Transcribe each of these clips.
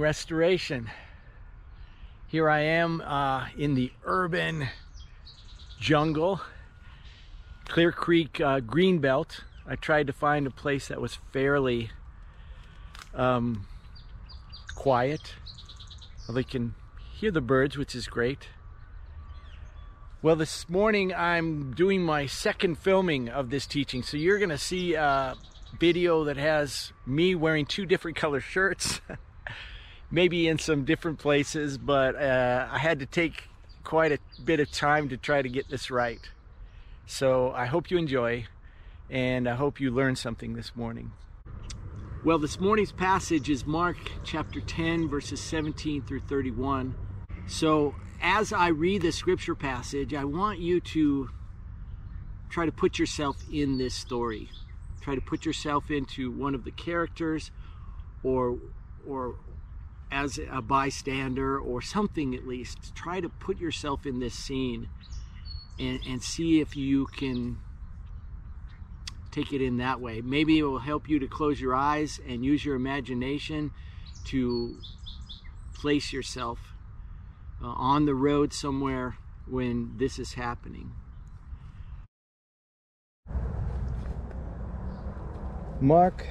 Restoration. Here I am uh, in the urban jungle, Clear Creek uh, Greenbelt. I tried to find a place that was fairly um, quiet. Well, they can hear the birds, which is great. Well, this morning I'm doing my second filming of this teaching. So you're going to see a video that has me wearing two different color shirts. Maybe in some different places, but uh, I had to take quite a bit of time to try to get this right. So I hope you enjoy and I hope you learn something this morning. Well, this morning's passage is Mark chapter 10, verses 17 through 31. So as I read the scripture passage, I want you to try to put yourself in this story. Try to put yourself into one of the characters or or as a bystander or something at least. Try to put yourself in this scene and, and see if you can take it in that way. Maybe it will help you to close your eyes and use your imagination to place yourself uh, on the road somewhere when this is happening. Mark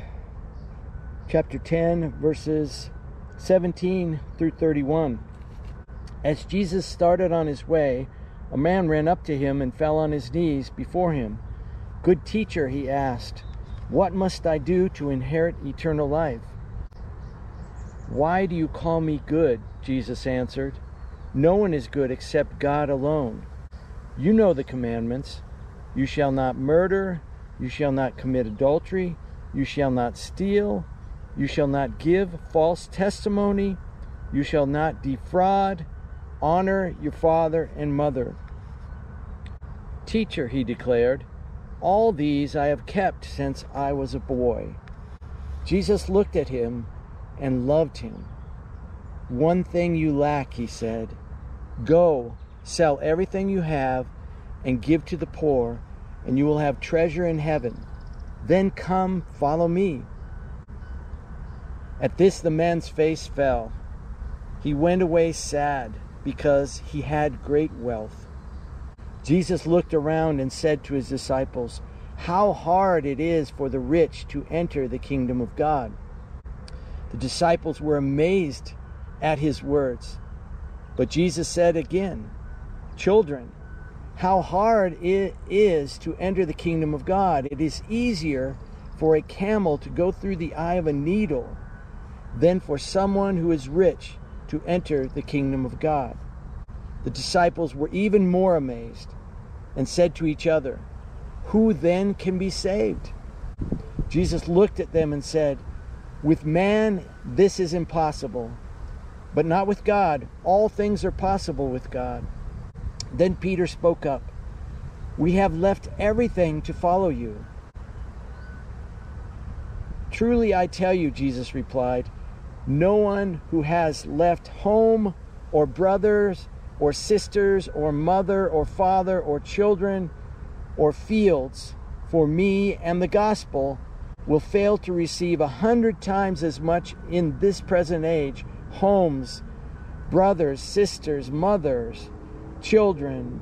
chapter 10, verses 17 through 31. As Jesus started on his way, a man ran up to him and fell on his knees before him. Good teacher, he asked, what must I do to inherit eternal life? Why do you call me good? Jesus answered. No one is good except God alone. You know the commandments you shall not murder, you shall not commit adultery, you shall not steal, you shall not give false testimony, you shall not defraud, honor your father and mother. Teacher, he declared, all these I have kept since I was a boy. Jesus looked at him and loved him. One thing you lack, he said. Go, sell everything you have and give to the poor, and you will have treasure in heaven. Then come, follow me. At this, the man's face fell. He went away sad because he had great wealth. Jesus looked around and said to his disciples, How hard it is for the rich to enter the kingdom of God. The disciples were amazed at his words. But Jesus said again, Children, how hard it is to enter the kingdom of God. It is easier for a camel to go through the eye of a needle than for someone who is rich to enter the kingdom of God. The disciples were even more amazed and said to each other, Who then can be saved? Jesus looked at them and said, With man this is impossible, but not with God. All things are possible with God. Then Peter spoke up, We have left everything to follow you. Truly I tell you, Jesus replied, no one who has left home or brothers or sisters or mother or father or children or fields for me and the gospel will fail to receive a hundred times as much in this present age homes, brothers, sisters, mothers, children,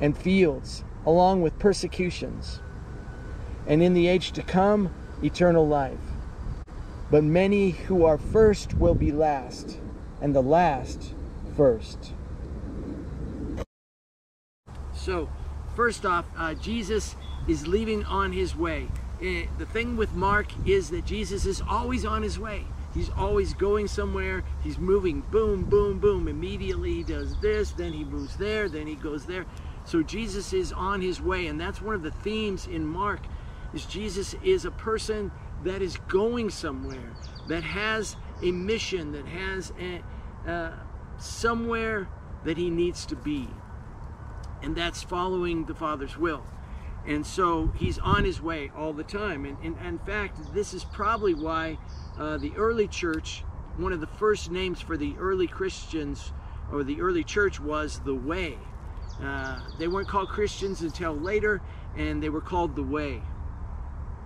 and fields, along with persecutions, and in the age to come, eternal life. But many who are first will be last, and the last first. So, first off, uh, Jesus is leaving on his way. Uh, the thing with Mark is that Jesus is always on his way. He's always going somewhere. He's moving, boom, boom, boom. Immediately he does this, then he moves there, then he goes there. So Jesus is on his way, and that's one of the themes in Mark. Is Jesus is a person that is going somewhere, that has a mission, that has a, uh, somewhere that he needs to be. And that's following the Father's will. And so he's on his way all the time. And, and, and in fact, this is probably why uh, the early church, one of the first names for the early Christians or the early church was the Way. Uh, they weren't called Christians until later, and they were called the Way.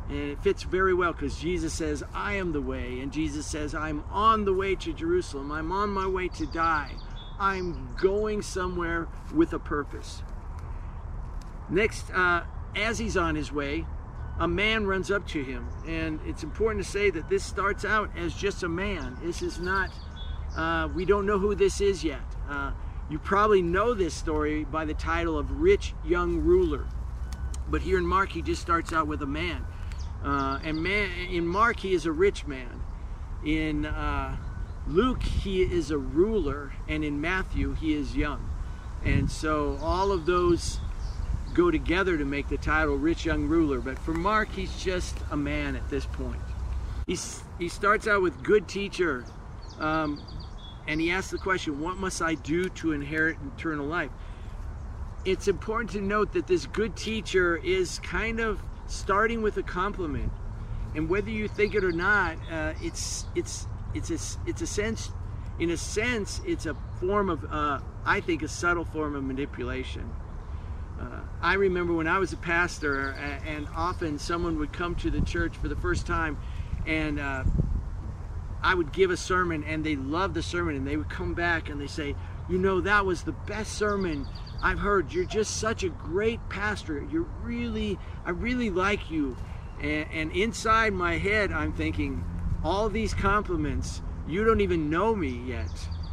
And it fits very well because Jesus says, I am the way. And Jesus says, I'm on the way to Jerusalem. I'm on my way to die. I'm going somewhere with a purpose. Next, uh, as he's on his way, a man runs up to him. And it's important to say that this starts out as just a man. This is not, uh, we don't know who this is yet. Uh, you probably know this story by the title of Rich Young Ruler. But here in Mark, he just starts out with a man. Uh, and man, in Mark, he is a rich man. In uh, Luke, he is a ruler. And in Matthew, he is young. And so all of those go together to make the title Rich Young Ruler. But for Mark, he's just a man at this point. He's, he starts out with good teacher. Um, and he asks the question, What must I do to inherit eternal life? It's important to note that this good teacher is kind of starting with a compliment. And whether you think it or not, uh, it's it's it's a, it's a sense, in a sense, it's a form of, uh, I think, a subtle form of manipulation. Uh, I remember when I was a pastor, and often someone would come to the church for the first time, and uh, I would give a sermon, and they loved the sermon, and they would come back and they say, "You know, that was the best sermon I've heard. You're just such a great pastor. You're really, I really like you." And, and inside my head, I'm thinking, all these compliments, you don't even know me yet,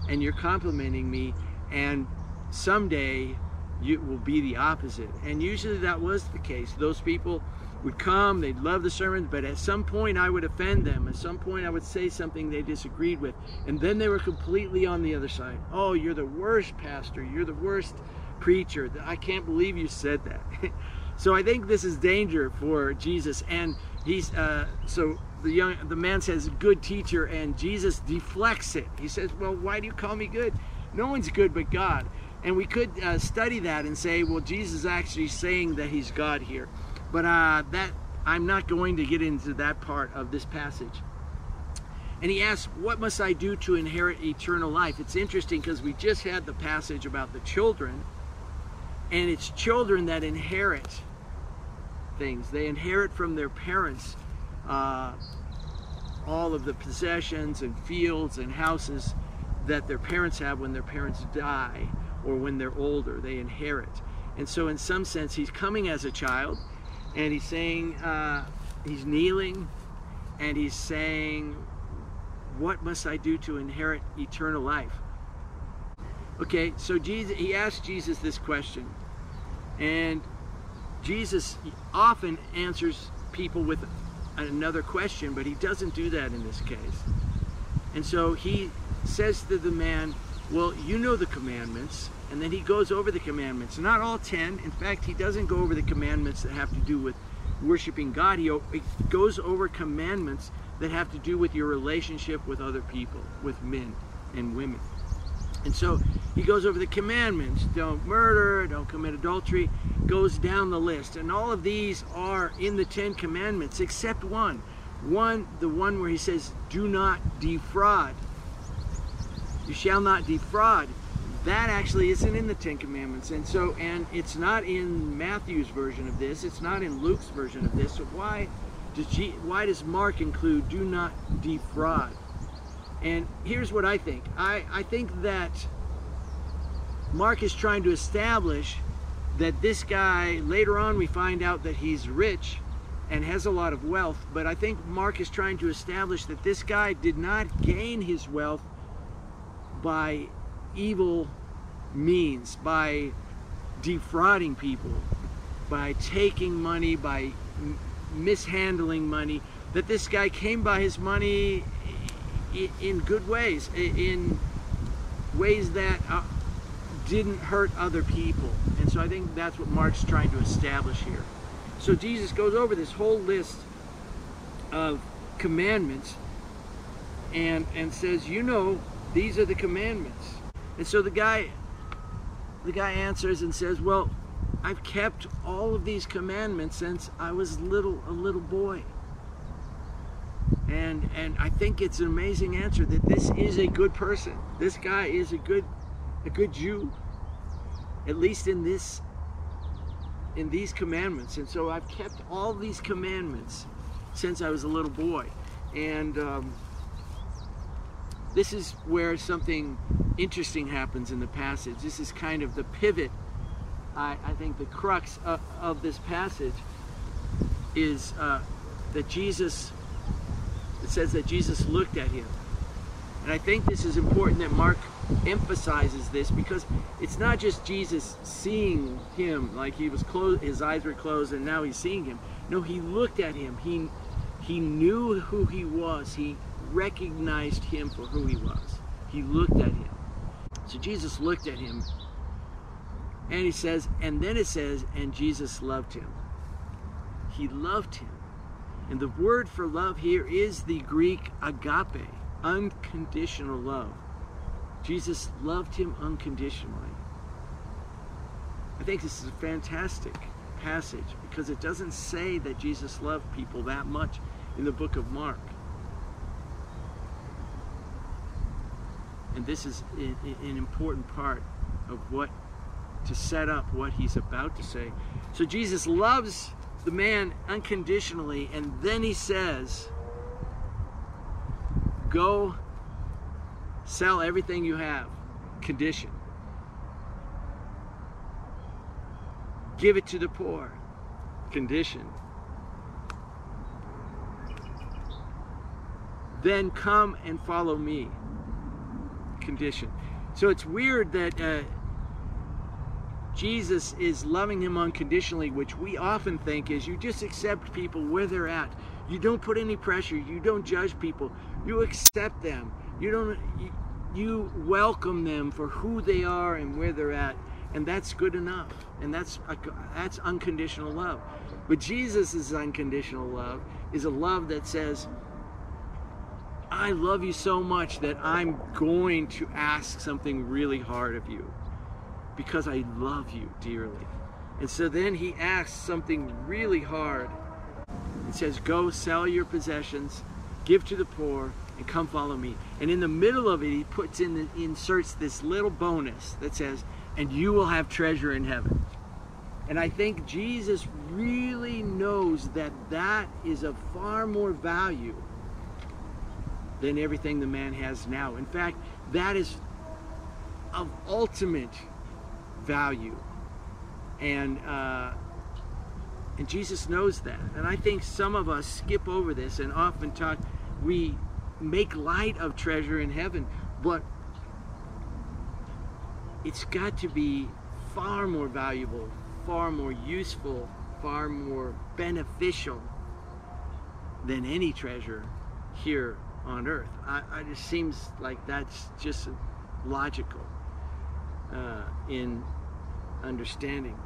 and you're complimenting me, and someday you will be the opposite. And usually that was the case. Those people would come, they'd love the sermons, but at some point I would offend them. At some point I would say something they disagreed with. And then they were completely on the other side. Oh, you're the worst pastor. You're the worst preacher. I can't believe you said that. so I think this is danger for Jesus. And he's, uh, so the young, the man says, good teacher, and Jesus deflects it. He says, well, why do you call me good? No one's good but God. And we could uh, study that and say, well, Jesus is actually saying that he's God here. But uh, that I'm not going to get into that part of this passage. And he asks, What must I do to inherit eternal life? It's interesting because we just had the passage about the children, and it's children that inherit things. They inherit from their parents uh, all of the possessions and fields and houses that their parents have when their parents die or when they're older. They inherit. And so, in some sense, he's coming as a child and he's saying, uh, he's kneeling and he's saying, What must I do to inherit eternal life? Okay, so Jesus, he asked Jesus this question. And Jesus often answers people with another question, but he doesn't do that in this case. And so he says to the man, Well, you know the commandments. And then he goes over the commandments. Not all 10. In fact, he doesn't go over the commandments that have to do with worshiping God. He goes over commandments that have to do with your relationship with other people, with men and women. And so he goes over the commandments don't murder, don't commit adultery, goes down the list. And all of these are in the Ten Commandments except one. One, the one where he says, do not defraud. You shall not defraud that actually isn't in the Ten Commandments. And so, and it's not in Matthew's version of this. It's not in Luke's version of this. So why does G, why does Mark include do not defraud? And here's what I think. I, I think that Mark is trying to establish that this guy, later on we find out that he's rich and has a lot of wealth, but I think Mark is trying to establish that this guy did not gain his wealth by evil means, by defrauding people, by taking money, by mishandling money, that this guy came by his money in good ways, in ways that uh, didn't hurt other people. And so I think that's what Mark's trying to establish here. So Jesus goes over this whole list of commandments and and says, "You know, these are the commandments." And so the guy the guy answers and says, "Well, I've kept all of these commandments since I was little a little boy." And and I think it's an amazing answer that this is a good person. This guy is a good a good Jew. At least in this in these commandments. And so I've kept all these commandments since I was a little boy. And um, this is where something interesting happens in the passage. This is kind of the pivot, I, I think, the crux of, of this passage is uh, that Jesus, it says that Jesus looked at him. And I think this is important that Mark emphasizes this because it's not just Jesus seeing him like he was closed, his eyes were closed, and now he's seeing him. No, he looked at him. He he knew who he was. He recognized him for who he was. He looked at him. So Jesus looked at him, and he says, and then it says, and Jesus loved him. He loved him. And the word for love here is the Greek agape, unconditional love. Jesus loved him unconditionally. I think this is a fantastic passage because it doesn't say that Jesus loved people that much in the book of Mark. And this is an important part of what to set up what he's about to say. So Jesus loves the man unconditionally, and then he says, Go Sell everything you have. Condition. Give it to the poor. Condition. Then come and follow me. Condition. So it's weird that uh, Jesus is loving him unconditionally, which we often think is you just accept people where they're at. You don't put any pressure. You don't judge people. You accept them. You don't you, you welcome them for who they are and where they're at, and that's good enough. And that's that's unconditional love. But Jesus' unconditional love is a love that says, I love you so much that I'm going to ask something really hard of you because I love you dearly. And so then he asks something really hard. He says, Go sell your possessions, give to the poor, and come follow me. And in the middle of it, he puts in, the, inserts this little bonus that says, and you will have treasure in heaven. And I think Jesus really knows that that is of far more value than everything the man has now. In fact, that is of ultimate value. And uh, and Jesus knows that. And I think some of us skip over this and often talk. We make light of treasure in heaven, but it's got to be far more valuable, far more useful, far more beneficial than any treasure here on earth. I, I just seems like that's just logical uh, in understanding.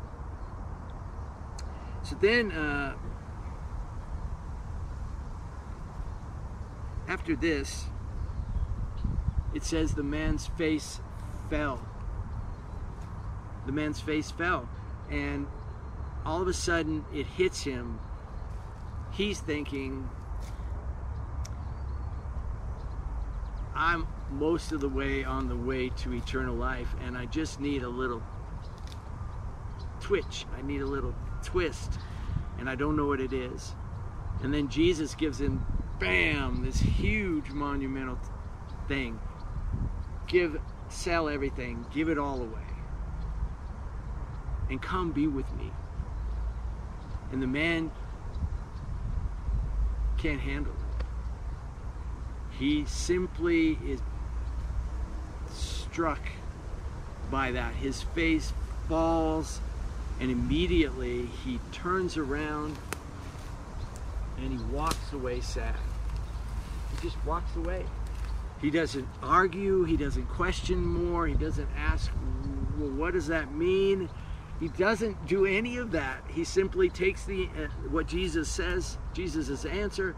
So then, uh, after this, it says the man's face fell. The man's face fell. And all of a sudden it hits him. He's thinking, I'm most of the way on the way to eternal life, and I just need a little twitch. I need a little twist, and I don't know what it is. And then Jesus gives him bam, this huge monumental thing. Give, sell everything, give it all away, and come be with me. And the man can't handle it. He simply is struck by that. His face falls, and immediately he turns around and he walks away sad. He just walks away. He doesn't argue, he doesn't question more, he doesn't ask, well, what does that mean? He doesn't do any of that. He simply takes the uh, what Jesus says, Jesus' answer,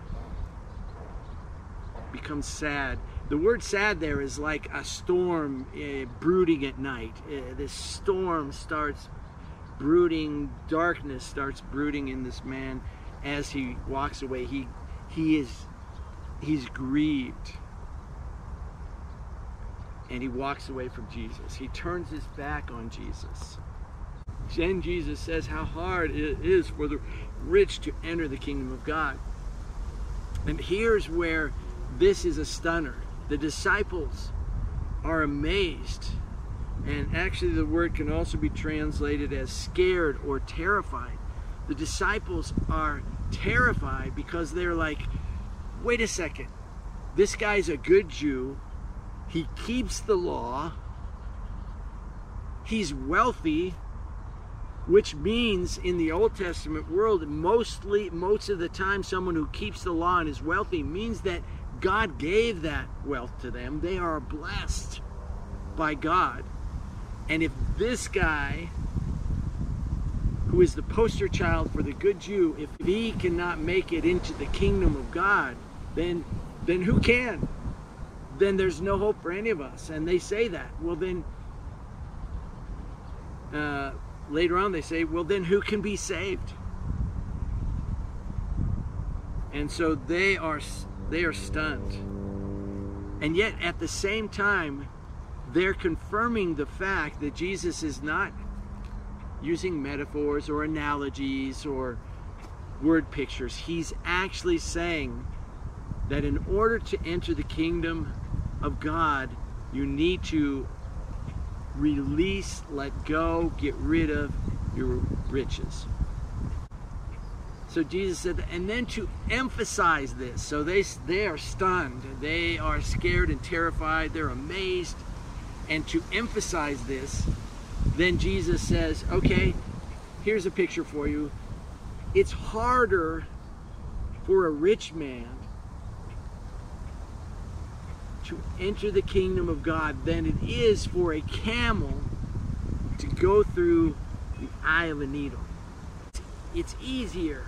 becomes sad. The word sad there is like a storm uh, brooding at night. Uh, this storm starts brooding, darkness starts brooding in this man as he walks away. He he is he's grieved. And he walks away from Jesus. He turns his back on Jesus. Then Jesus says how hard it is for the rich to enter the kingdom of God. And here's where this is a stunner. The disciples are amazed. And actually, the word can also be translated as scared or terrified. The disciples are terrified because they're like, wait a second, this guy's a good Jew. He keeps the law. He's wealthy, which means in the Old Testament world, mostly most of the time, someone who keeps the law and is wealthy means that God gave that wealth to them. They are blessed by God. And if this guy, who is the poster child for the good Jew, if he cannot make it into the kingdom of God, then then who can? Then there's no hope for any of us. And they say that. Well, then uh, later on they say, well, then who can be saved? And so they are they are stunned. And yet at the same time, they're confirming the fact that Jesus is not using metaphors or analogies or word pictures. He's actually saying that in order to enter the kingdom of God, you need to release, let go, get rid of your riches. So Jesus said, and then to emphasize this, so they they are stunned, they are scared and terrified, they're amazed, and to emphasize this, then Jesus says, okay, here's a picture for you. It's harder for a rich man to enter the kingdom of God than it is for a camel to go through the eye of a needle. It's easier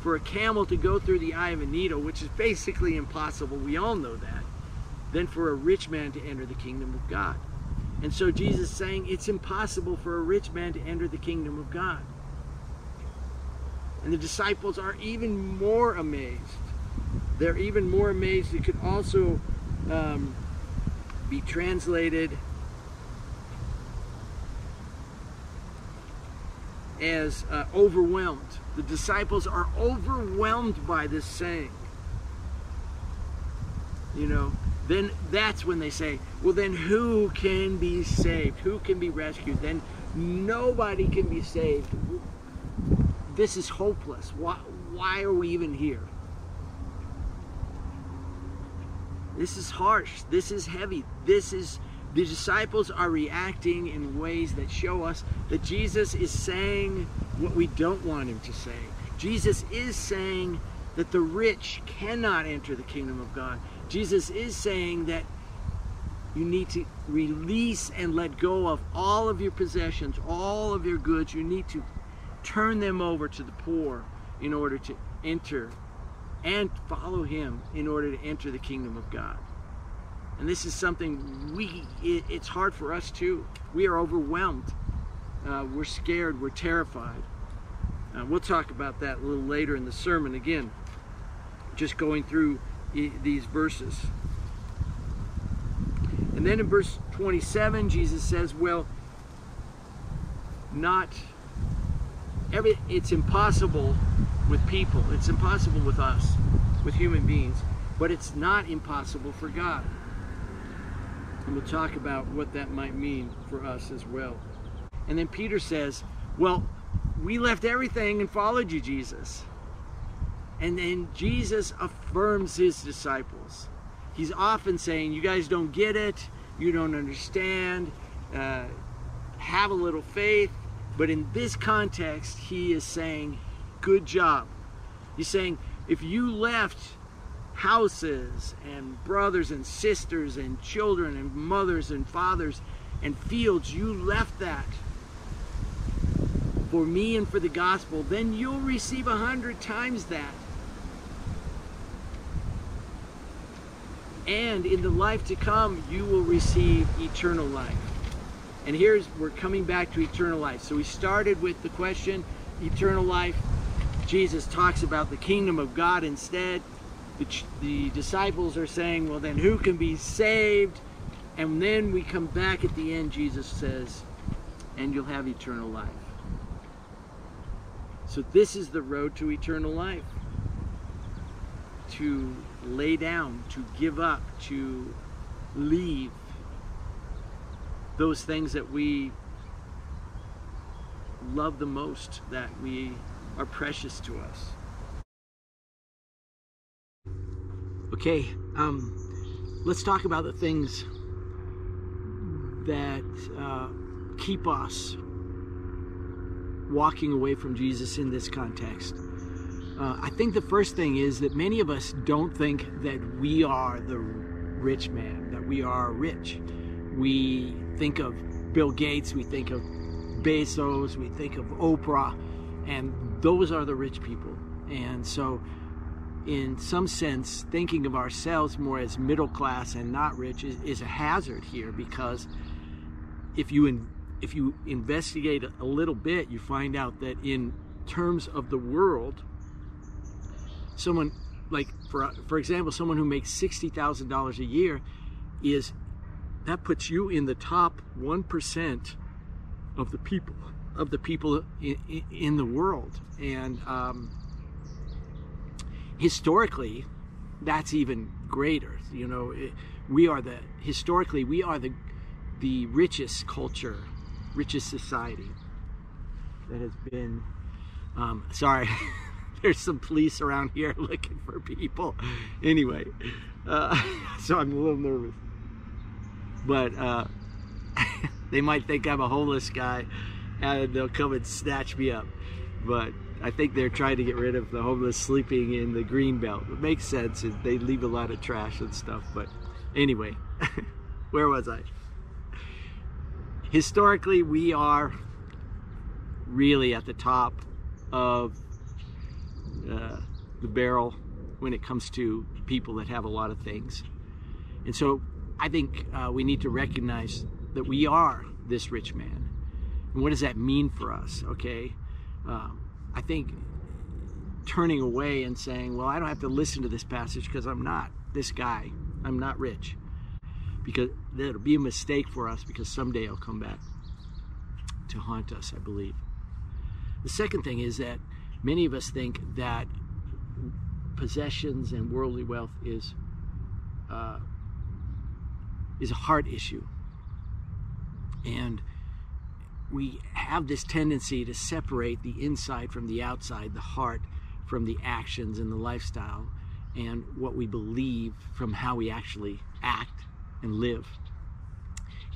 for a camel to go through the eye of a needle, which is basically impossible, we all know that, than for a rich man to enter the kingdom of God. And so Jesus saying it's impossible for a rich man to enter the kingdom of God. And the disciples are even more amazed. They're even more amazed. It could also um, be translated as uh, overwhelmed. The disciples are overwhelmed by this saying. You know, then that's when they say, well, then who can be saved? Who can be rescued? Then nobody can be saved. This is hopeless. Why, why are we even here? This is harsh. This is heavy. This is the disciples are reacting in ways that show us that Jesus is saying what we don't want him to say. Jesus is saying that the rich cannot enter the kingdom of God. Jesus is saying that you need to release and let go of all of your possessions, all of your goods. You need to turn them over to the poor in order to enter and follow him in order to enter the kingdom of God. And this is something we, it, it's hard for us too. We are overwhelmed. Uh, we're scared. We're terrified. Uh, we'll talk about that a little later in the sermon again, just going through these verses. And then in verse 27, Jesus says, Well, not every, it's impossible with people, it's impossible with us, with human beings, but it's not impossible for God. And we'll talk about what that might mean for us as well. And then Peter says, Well, we left everything and followed you, Jesus. And then Jesus affirms his disciples. He's often saying, You guys don't get it, you don't understand, uh, have a little faith. But in this context, he is saying, Good job. He's saying, If you left houses and brothers and sisters and children and mothers and fathers and fields, you left that for me and for the gospel, then you'll receive a hundred times that. And in the life to come, you will receive eternal life. And here's, we're coming back to eternal life. So we started with the question, eternal life. Jesus talks about the kingdom of God instead the, the disciples are saying, well, then who can be saved? And then we come back at the end, Jesus says, and you'll have eternal life. So this is the road to eternal life. to lay down, to give up, to leave those things that we love the most, that we are precious to us. Okay, um, let's talk about the things that uh, keep us walking away from Jesus in this context. Uh, I think the first thing is that many of us don't think that we are the rich man, that we are rich. We think of Bill Gates, we think of Bezos, we think of Oprah, and those are the rich people. And so, in some sense, thinking of ourselves more as middle class and not rich is, is a hazard here because if you in, if you investigate a little bit, you find out that in terms of the world, someone like for for example, someone who makes sixty thousand dollars a year is that puts you in the top one percent of the people of the people in, in the world, and um, historically, that's even greater. You know, we are the historically we are the the richest culture, richest society that has been. Um, sorry. there's some police around here looking for people. Anyway, uh, so I'm a little nervous. But uh, they might think I'm a homeless guy and they'll come and snatch me up. But I think they're trying to get rid of the homeless sleeping in the green belt. It makes sense. They leave a lot of trash and stuff. But anyway, where was I? Historically, we are really at the top of uh, the barrel when it comes to people that have a lot of things. And so I think uh, we need to recognize that we are this rich man. And what does that mean for us? Okay. Um, I think turning away and saying, well, I don't have to listen to this passage because I'm not this guy. I'm not rich. Because that'll be a mistake for us because someday it'll come back to haunt us, I believe. The second thing is that many of us think that possessions and worldly wealth is uh, is a heart issue, and we have this tendency to separate the inside from the outside, the heart from the actions and the lifestyle, and what we believe from how we actually act and live.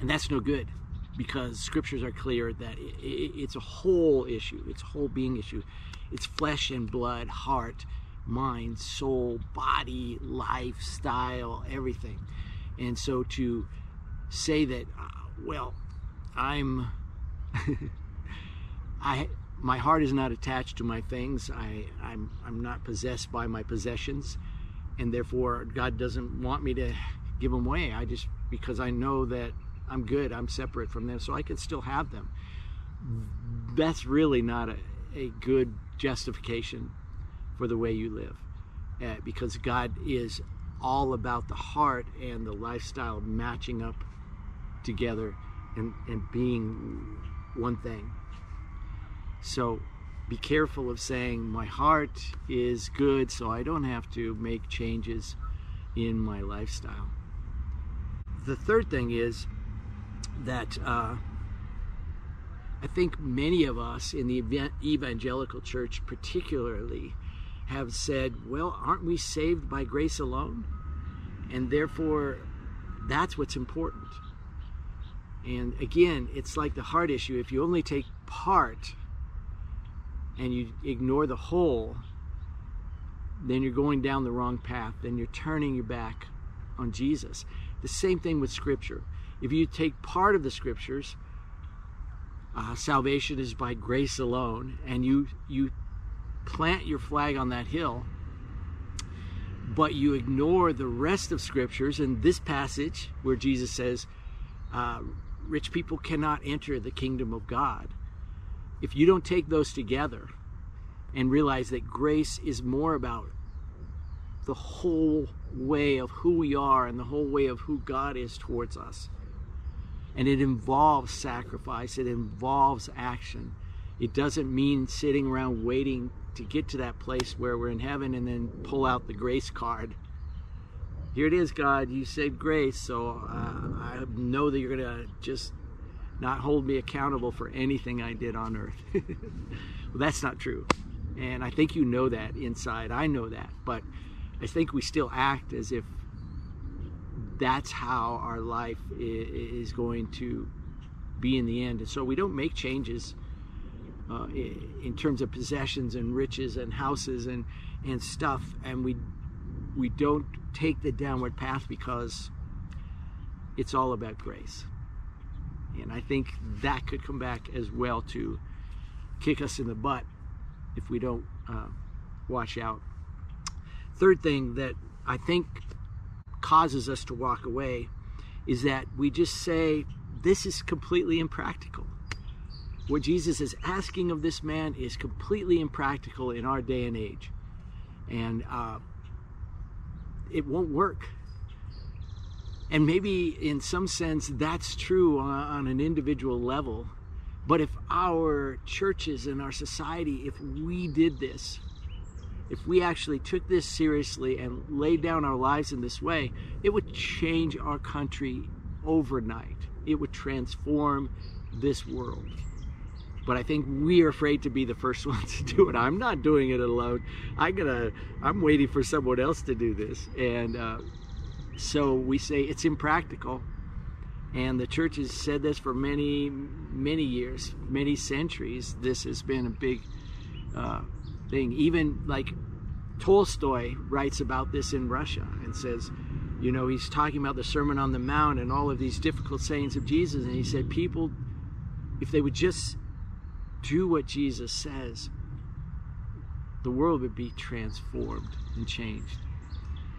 And that's no good because scriptures are clear that it's a whole issue, it's a whole being issue. It's flesh and blood, heart, mind, soul, body, lifestyle, everything. And so to say that, uh, well, I'm, I, my heart is not attached to my things. I, I'm, I'm not possessed by my possessions, and therefore God doesn't want me to give them away. I just because I know that I'm good. I'm separate from them, so I can still have them. That's really not a, a good justification for the way you live uh, because God is all about the heart and the lifestyle matching up together and, and being one thing. So be careful of saying, My heart is good, so I don't have to make changes in my lifestyle. The third thing is that uh, I think many of us in the evangelical church, particularly, have said, well, aren't we saved by grace alone? And therefore, that's what's important. And again, it's like the heart issue. If you only take part and you ignore the whole, then you're going down the wrong path. Then you're turning your back on Jesus. The same thing with Scripture. If you take part of the Scriptures, uh, salvation is by grace alone, and you you plant your flag on that hill, but you ignore the rest of scriptures and this passage where Jesus says, uh, "Rich people cannot enter the kingdom of God." If you don't take those together and realize that grace is more about the whole way of who we are and the whole way of who God is towards us and it involves sacrifice, it involves action. It doesn't mean sitting around waiting to get to that place where we're in heaven and then pull out the grace card. Here it is, God. You said grace, so uh, I know that you're going to just not hold me accountable for anything I did on earth. well, that's not true. And I think you know that inside. I know that. But I think we still act as if that's how our life is going to be in the end. And so we don't make changes uh, in terms of possessions and riches and houses and, and stuff. And we, we don't take the downward path because it's all about grace. And I think that could come back as well to kick us in the butt if we don't uh, watch out. Third thing that I think causes us to walk away is that we just say, This is completely impractical. What Jesus is asking of this man is completely impractical in our day and age. And uh, it won't work. And maybe in some sense that's true on, on an individual level. But if our churches and our society, if we did this, if we actually took this seriously and laid down our lives in this way, it would change our country overnight. It would transform this world. But I think we are afraid to be the first ones to do it. I'm not doing it alone. I gotta. I'm waiting for someone else to do this, and uh, so we say it's impractical. And the church has said this for many, many years, many centuries. This has been a big uh, thing. Even like Tolstoy writes about this in Russia and says, you know, he's talking about the Sermon on the Mount and all of these difficult sayings of Jesus. And he said, people, if they would just do what Jesus says, the world would be transformed and changed.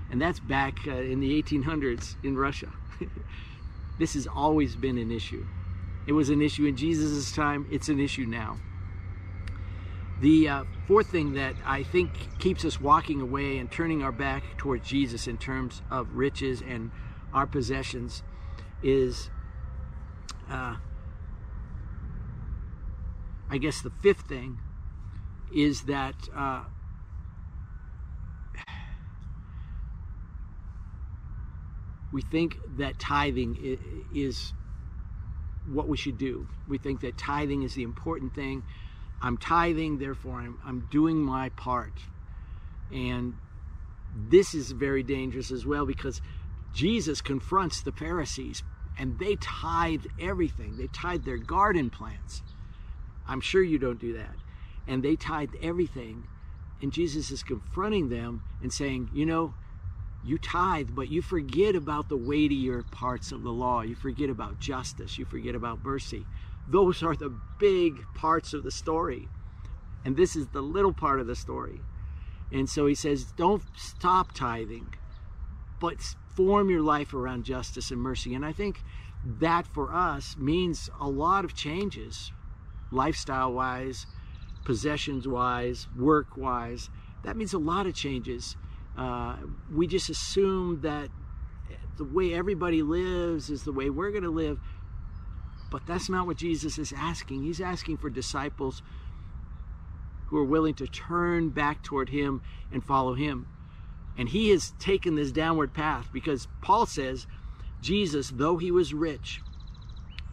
And that's back uh, in the 1800s in Russia. this has always been an issue. It was an issue in Jesus' time, it's an issue now. The uh, fourth thing that I think keeps us walking away and turning our back towards Jesus in terms of riches and our possessions is, uh, I guess, the fifth thing is that uh, we think that tithing is what we should do. We think that tithing is the important thing. I'm tithing, therefore I'm, I'm doing my part. And this is very dangerous as well because Jesus confronts the Pharisees and they tithe everything. They tithe their garden plants. I'm sure you don't do that. And they tithe everything. And Jesus is confronting them and saying, you know, you tithe, but you forget about the weightier parts of the law. You forget about justice. You forget about mercy. Those are the big parts of the story. And this is the little part of the story. And so he says, don't stop tithing, but form your life around justice and mercy. And I think that for us means a lot of changes, lifestyle wise, possessions wise, work wise. That means a lot of changes uh, we just assume that the way everybody lives is the way we're going to live. But that's not what Jesus is asking. He's asking for disciples who are willing to turn back toward Him and follow Him. And He has taken this downward path because Paul says Jesus, though He was rich,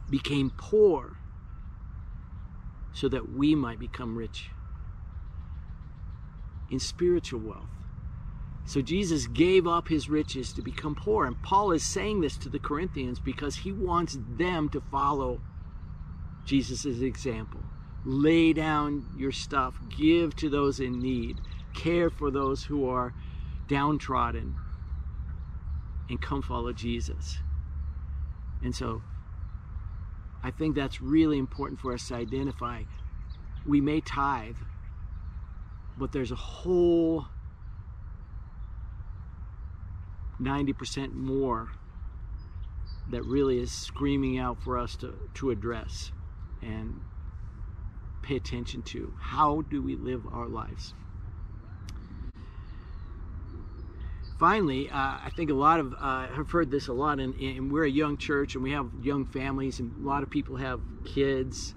became poor so that we might become rich in spiritual wealth. So Jesus gave up his riches to become poor. And Paul is saying this to the Corinthians because he wants them to follow Jesus' example. Lay down your stuff, give to those in need, care for those who are downtrodden, and come follow Jesus. And so I think that's really important for us to identify. We may tithe, but there's a whole 90% more that really is screaming out for us to, to address and pay attention to. How do we live our lives? Finally, uh, I think a lot of, uh, I've heard this a lot, and, and, we're a young church and we have young families, and a lot of people have kids.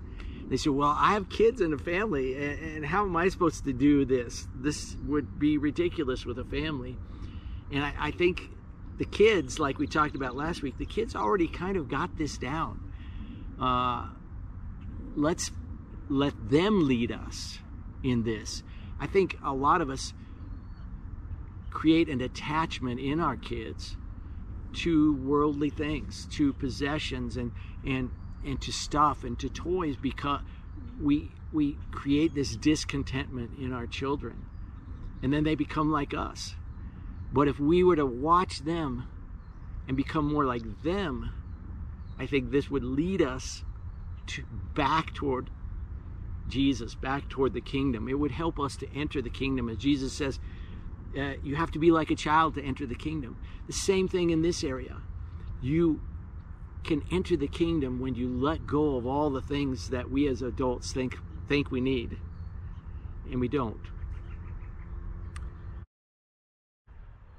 They say, well, I have kids and a family, and, how am I supposed to do this? This would be ridiculous with a family. And I, I think the kids, like we talked about last week, the kids already kind of got this down. Uh, let's let them lead us in this. I think a lot of us create an attachment in our kids to worldly things, to possessions and and and to stuff and to toys because we we create this discontentment in our children. And then they become like us. But if we were to watch them and become more like them, I think this would lead us to back toward Jesus, back toward the kingdom. It would help us to enter the kingdom. As Jesus says, uh, you have to be like a child to enter the kingdom. The same thing in this area. You can enter the kingdom when you let go of all the things that we as adults think think we need and we don't.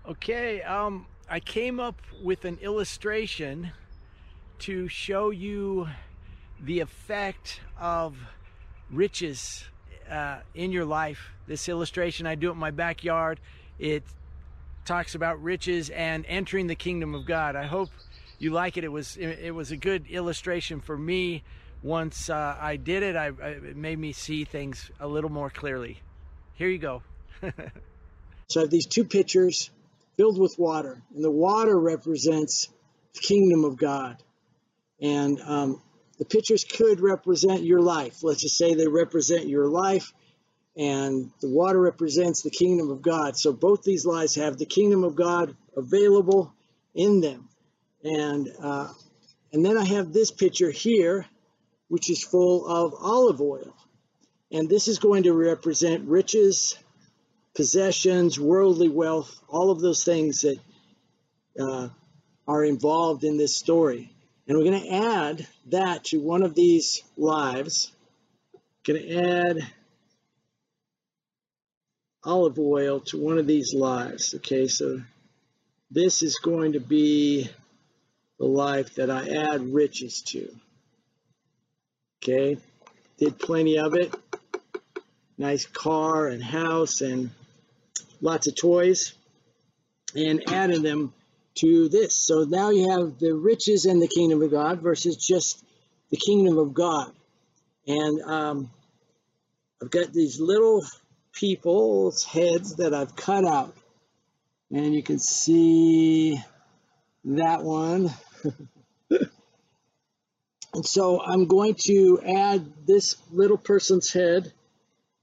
Okay, um I came up with an illustration to show you the effect of riches uh, in your life. This illustration I do it in my backyard. It talks about riches and entering the kingdom of God. I hope you like it. It was it was a good illustration for me. Once uh, I did it, I, it made me see things a little more clearly. Here you go. so I have these two pitchers filled with water, and the water represents the kingdom of God. And um, the pitchers could represent your life. Let's just say they represent your life, and the water represents the kingdom of God. So both these lives have the kingdom of God available in them. And uh, and then I have this pitcher here, which is full of olive oil. And this is going to represent riches, possessions, worldly wealth, all of those things that uh, are involved in this story. And we're going to add that to one of these lives. Going to add olive oil to one of these lives. Okay, so this is going to be the life that I add riches to. Okay, did plenty of it. Nice car and house and lots of toys and added them to this. So now you have the riches and the kingdom of God versus just the kingdom of God. And um, I've got these little people's heads that I've cut out. And you can see that one. and so I'm going to add this little person's head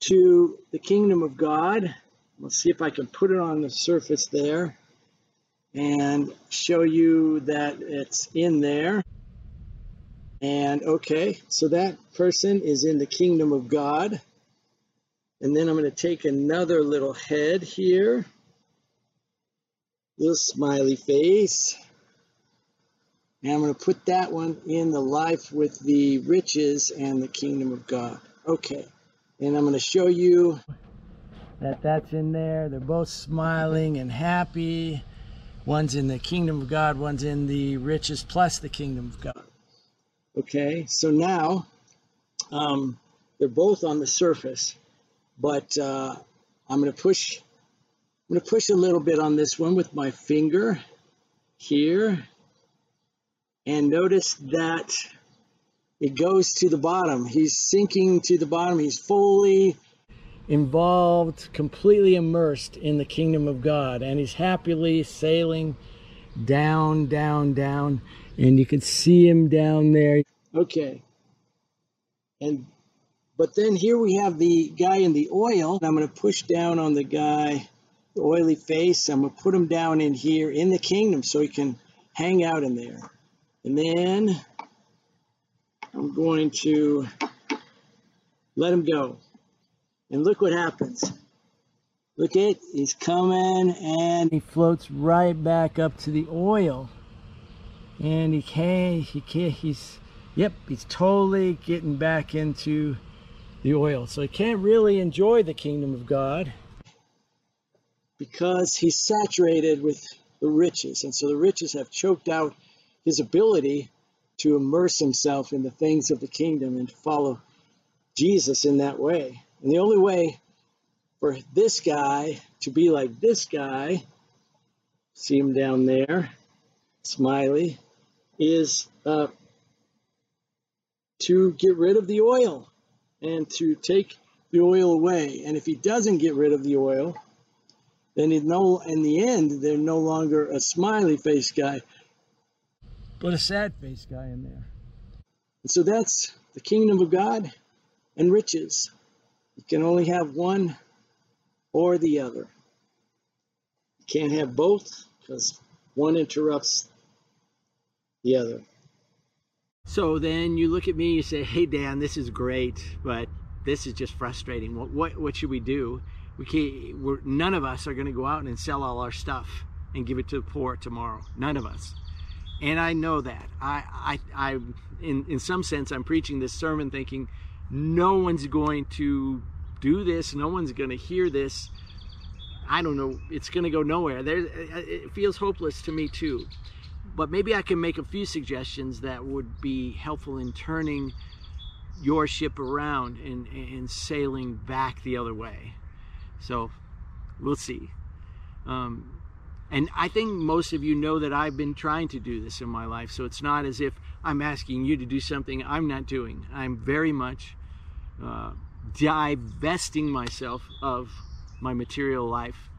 to the kingdom of God. Let's see if I can put it on the surface there and show you that it's in there. And okay, so that person is in the kingdom of God. And then I'm going to take another little head here, little smiley face. And I'm going to put that one in the life with the riches and the kingdom of God. Okay. And I'm going to show you that that's in there. They're both smiling and happy. One's in the kingdom of God, one's in the riches plus the kingdom of God. Okay. So now um, they're both on the surface, but uh, I'm going to push. I'm going to push a little bit on this one with my finger here and notice that it goes to the bottom. He's sinking to the bottom. He's fully involved, completely immersed in the kingdom of God, and he's happily sailing down, down, down, and you can see him down there. Okay. And but then here we have the guy in the oil. I'm going to push down on the guy, the oily face. I'm going to put him down in here in the kingdom so he can hang out in there. And then I'm going to let him go. And look what happens. Look it, he's coming and he floats right back up to the oil. And he can't, he can't, he's, yep, he's totally getting back into the oil. So he can't really enjoy the kingdom of God. Because he's saturated with the riches. And so the riches have choked out his ability to immerse himself in the things of the kingdom and follow Jesus in that way. And the only way for this guy to be like this guy, see him down there, smiley, is uh, to get rid of the oil and to take the oil away. And if he doesn't get rid of the oil, then in, no, in the end, they're no longer a smiley face guy, but a sad face guy in there. And so that's the kingdom of God and riches. You can only have one or the other. You can't have both because one interrupts the other. So then you look at me, and you say, "Hey Dan, this is great, but this is just frustrating. What what what should we do? We can't. We're, none of us are going to go out and sell all our stuff and give it to the poor tomorrow. None of us. And I know that. I I I in in some sense I'm preaching this sermon thinking no one's going to do this. No one's going to hear this. I don't know. It's going to go nowhere. There, it feels hopeless to me too. But maybe I can make a few suggestions that would be helpful in turning your ship around and, and sailing back the other way. So we'll see. Um, and I think most of you know that I've been trying to do this in my life. So it's not as if I'm asking you to do something I'm not doing. I'm very much uh, divesting myself of my material life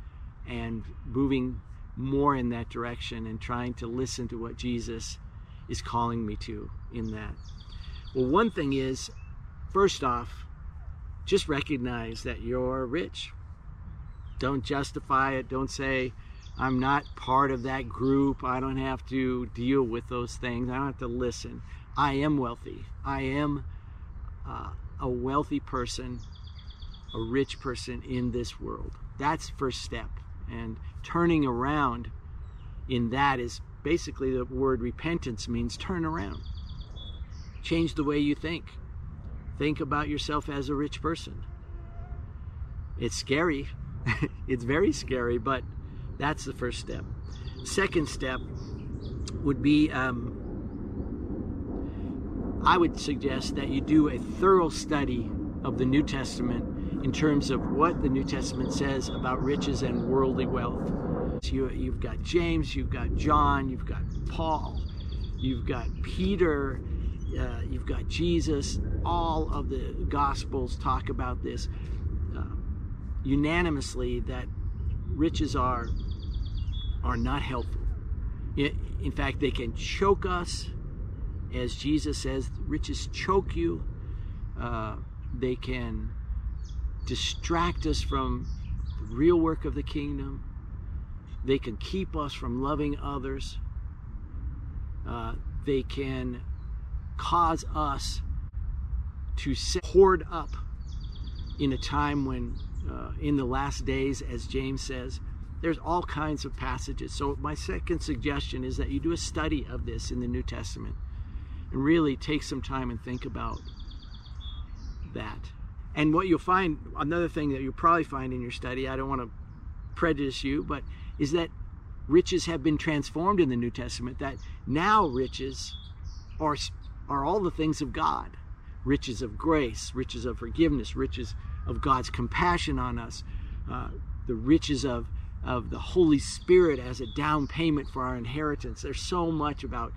and moving more in that direction and trying to listen to what Jesus is calling me to in that. Well, one thing is, first off, just recognize that you're rich. Don't justify it. Don't say, I'm not part of that group. I don't have to deal with those things. I don't have to listen. I am wealthy. I am uh, a wealthy person, a rich person in this world. That's first step. And turning around in that is basically the word repentance means turn around. Change the way you think. Think about yourself as a rich person. It's scary. it's very scary, but that's the first step. Second step would be um, I would suggest that you do a thorough study of the New Testament in terms of what the New Testament says about riches and worldly wealth. So you, you've got James, you've got John, you've got Paul, you've got Peter, uh, you've got Jesus. All of the Gospels talk about this uh, unanimously that riches are are not helpful. In fact, they can choke us as Jesus says, riches choke you. Uh, they can distract us from the real work of the kingdom. They can keep us from loving others. Uh, they can cause us to hoard up in a time when, uh, in the last days, as James says, there's all kinds of passages. So, my second suggestion is that you do a study of this in the New Testament and really take some time and think about that. And what you'll find, another thing that you'll probably find in your study, I don't want to prejudice you, but is that riches have been transformed in the New Testament, that now riches are, are all the things of God riches of grace, riches of forgiveness, riches of God's compassion on us, uh, the riches of, of the Holy Spirit as a down payment for our inheritance. There's so much about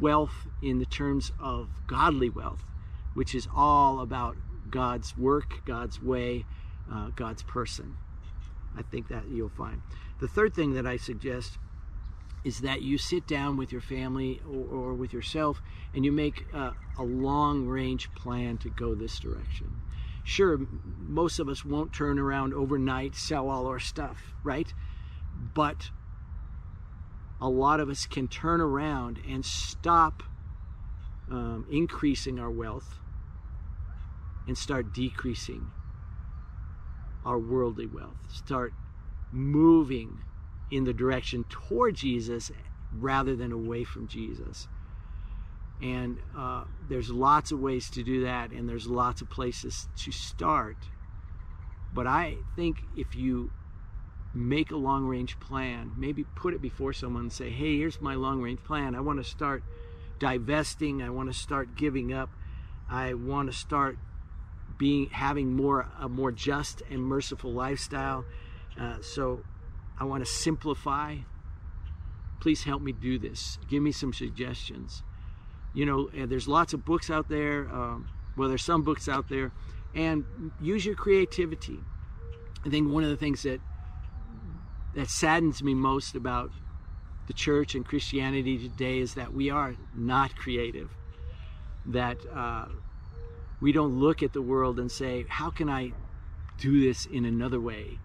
wealth in the terms of godly wealth, which is all about God's work, God's way, uh, God's person. I think that you'll find. The third thing that I suggest is that you sit down with your family or, or with yourself and you make uh, a long range plan to go this direction. Sure, most of us won't turn around overnight, sell all our stuff, right? But a lot of us can turn around and stop um, increasing our wealth and start decreasing our worldly wealth. Start moving in the direction toward Jesus rather than away from Jesus. And uh, there's lots of ways to do that, and there's lots of places to start. But I think if you make a long range plan. Maybe put it before someone and say, hey, here's my long range plan. I want to start divesting, I want to start giving up I want to start being having more a more just and merciful lifestyle. Uh, so I want to simplify. Please help me do this. Give me some suggestions. You know, there's lots of books out there. Um, well, there's some books out there, and use your creativity. I think one of the things that that saddens me most about the church and Christianity today is that we are not creative. That uh, we don't look at the world and say, how can I do this in another way?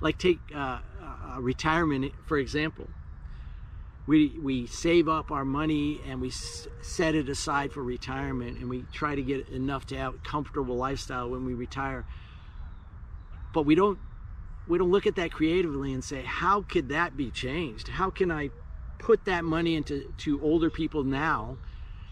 Like take uh, uh, retirement, for example. We, we save up our money and we set it aside for retirement and we try to get enough to have a comfortable lifestyle when we retire. But we don't we don't look at that creatively and say, how could that be changed? How can I put that money into to older people now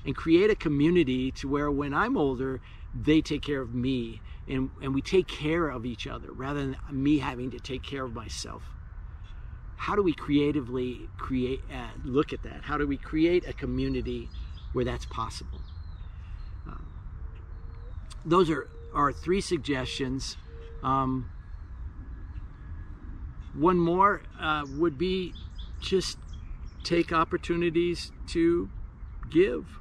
and create a community to where when I'm older, they take care of me and, and we take care of each other rather than me having to take care of myself. How do we creatively create, uh, look at that? How do we create a community where that's possible? Uh, those are, are three suggestions. Um, one more uh, would be just take opportunities to give.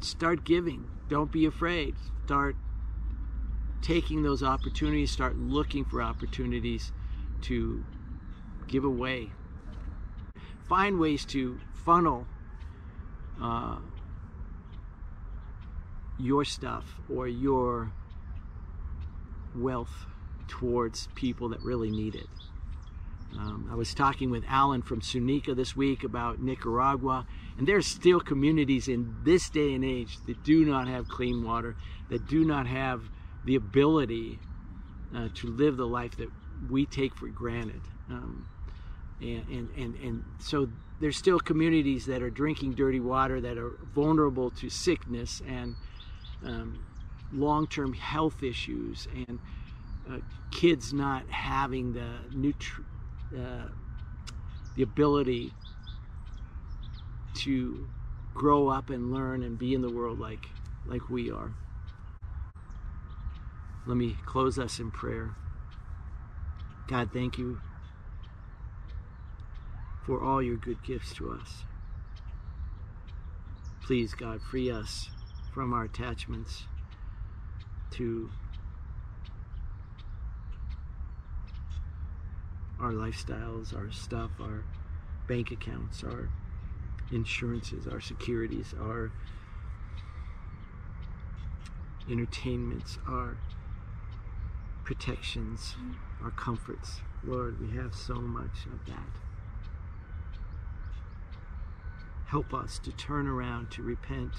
Start giving. Don't be afraid. Start taking those opportunities, start looking for opportunities to give away. Find ways to funnel uh, your stuff or your wealth towards people that really need it. Um, I was talking with Alan from Sunica this week about Nicaragua, and there's still communities in this day and age that do not have clean water, that do not have the ability uh, to live the life that we take for granted. Um, and, and, and, and so there's still communities that are drinking dirty water that are vulnerable to sickness and um, long-term health issues and uh, kids not having the nutri- uh, the ability to grow up and learn and be in the world like like we are. Let me close us in prayer. God, thank you for all your good gifts to us. Please, God, free us from our attachments to our lifestyles, our stuff, our bank accounts, our insurances, our securities, our entertainments, our protections, our comforts. Lord, we have so much of that. Help us to turn around, to repent,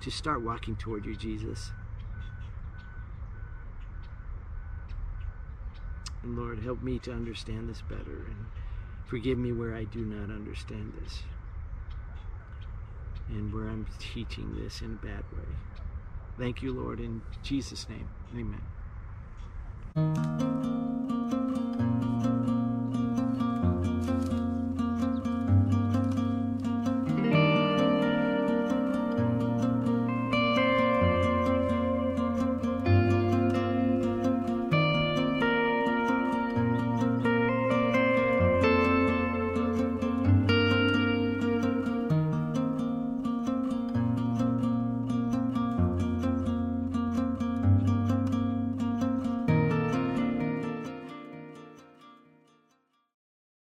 to start walking toward you, Jesus. And Lord, help me to understand this better and forgive me where I do not understand this and where I'm teaching this in a bad way. Thank you, Lord, in Jesus' name. Amen.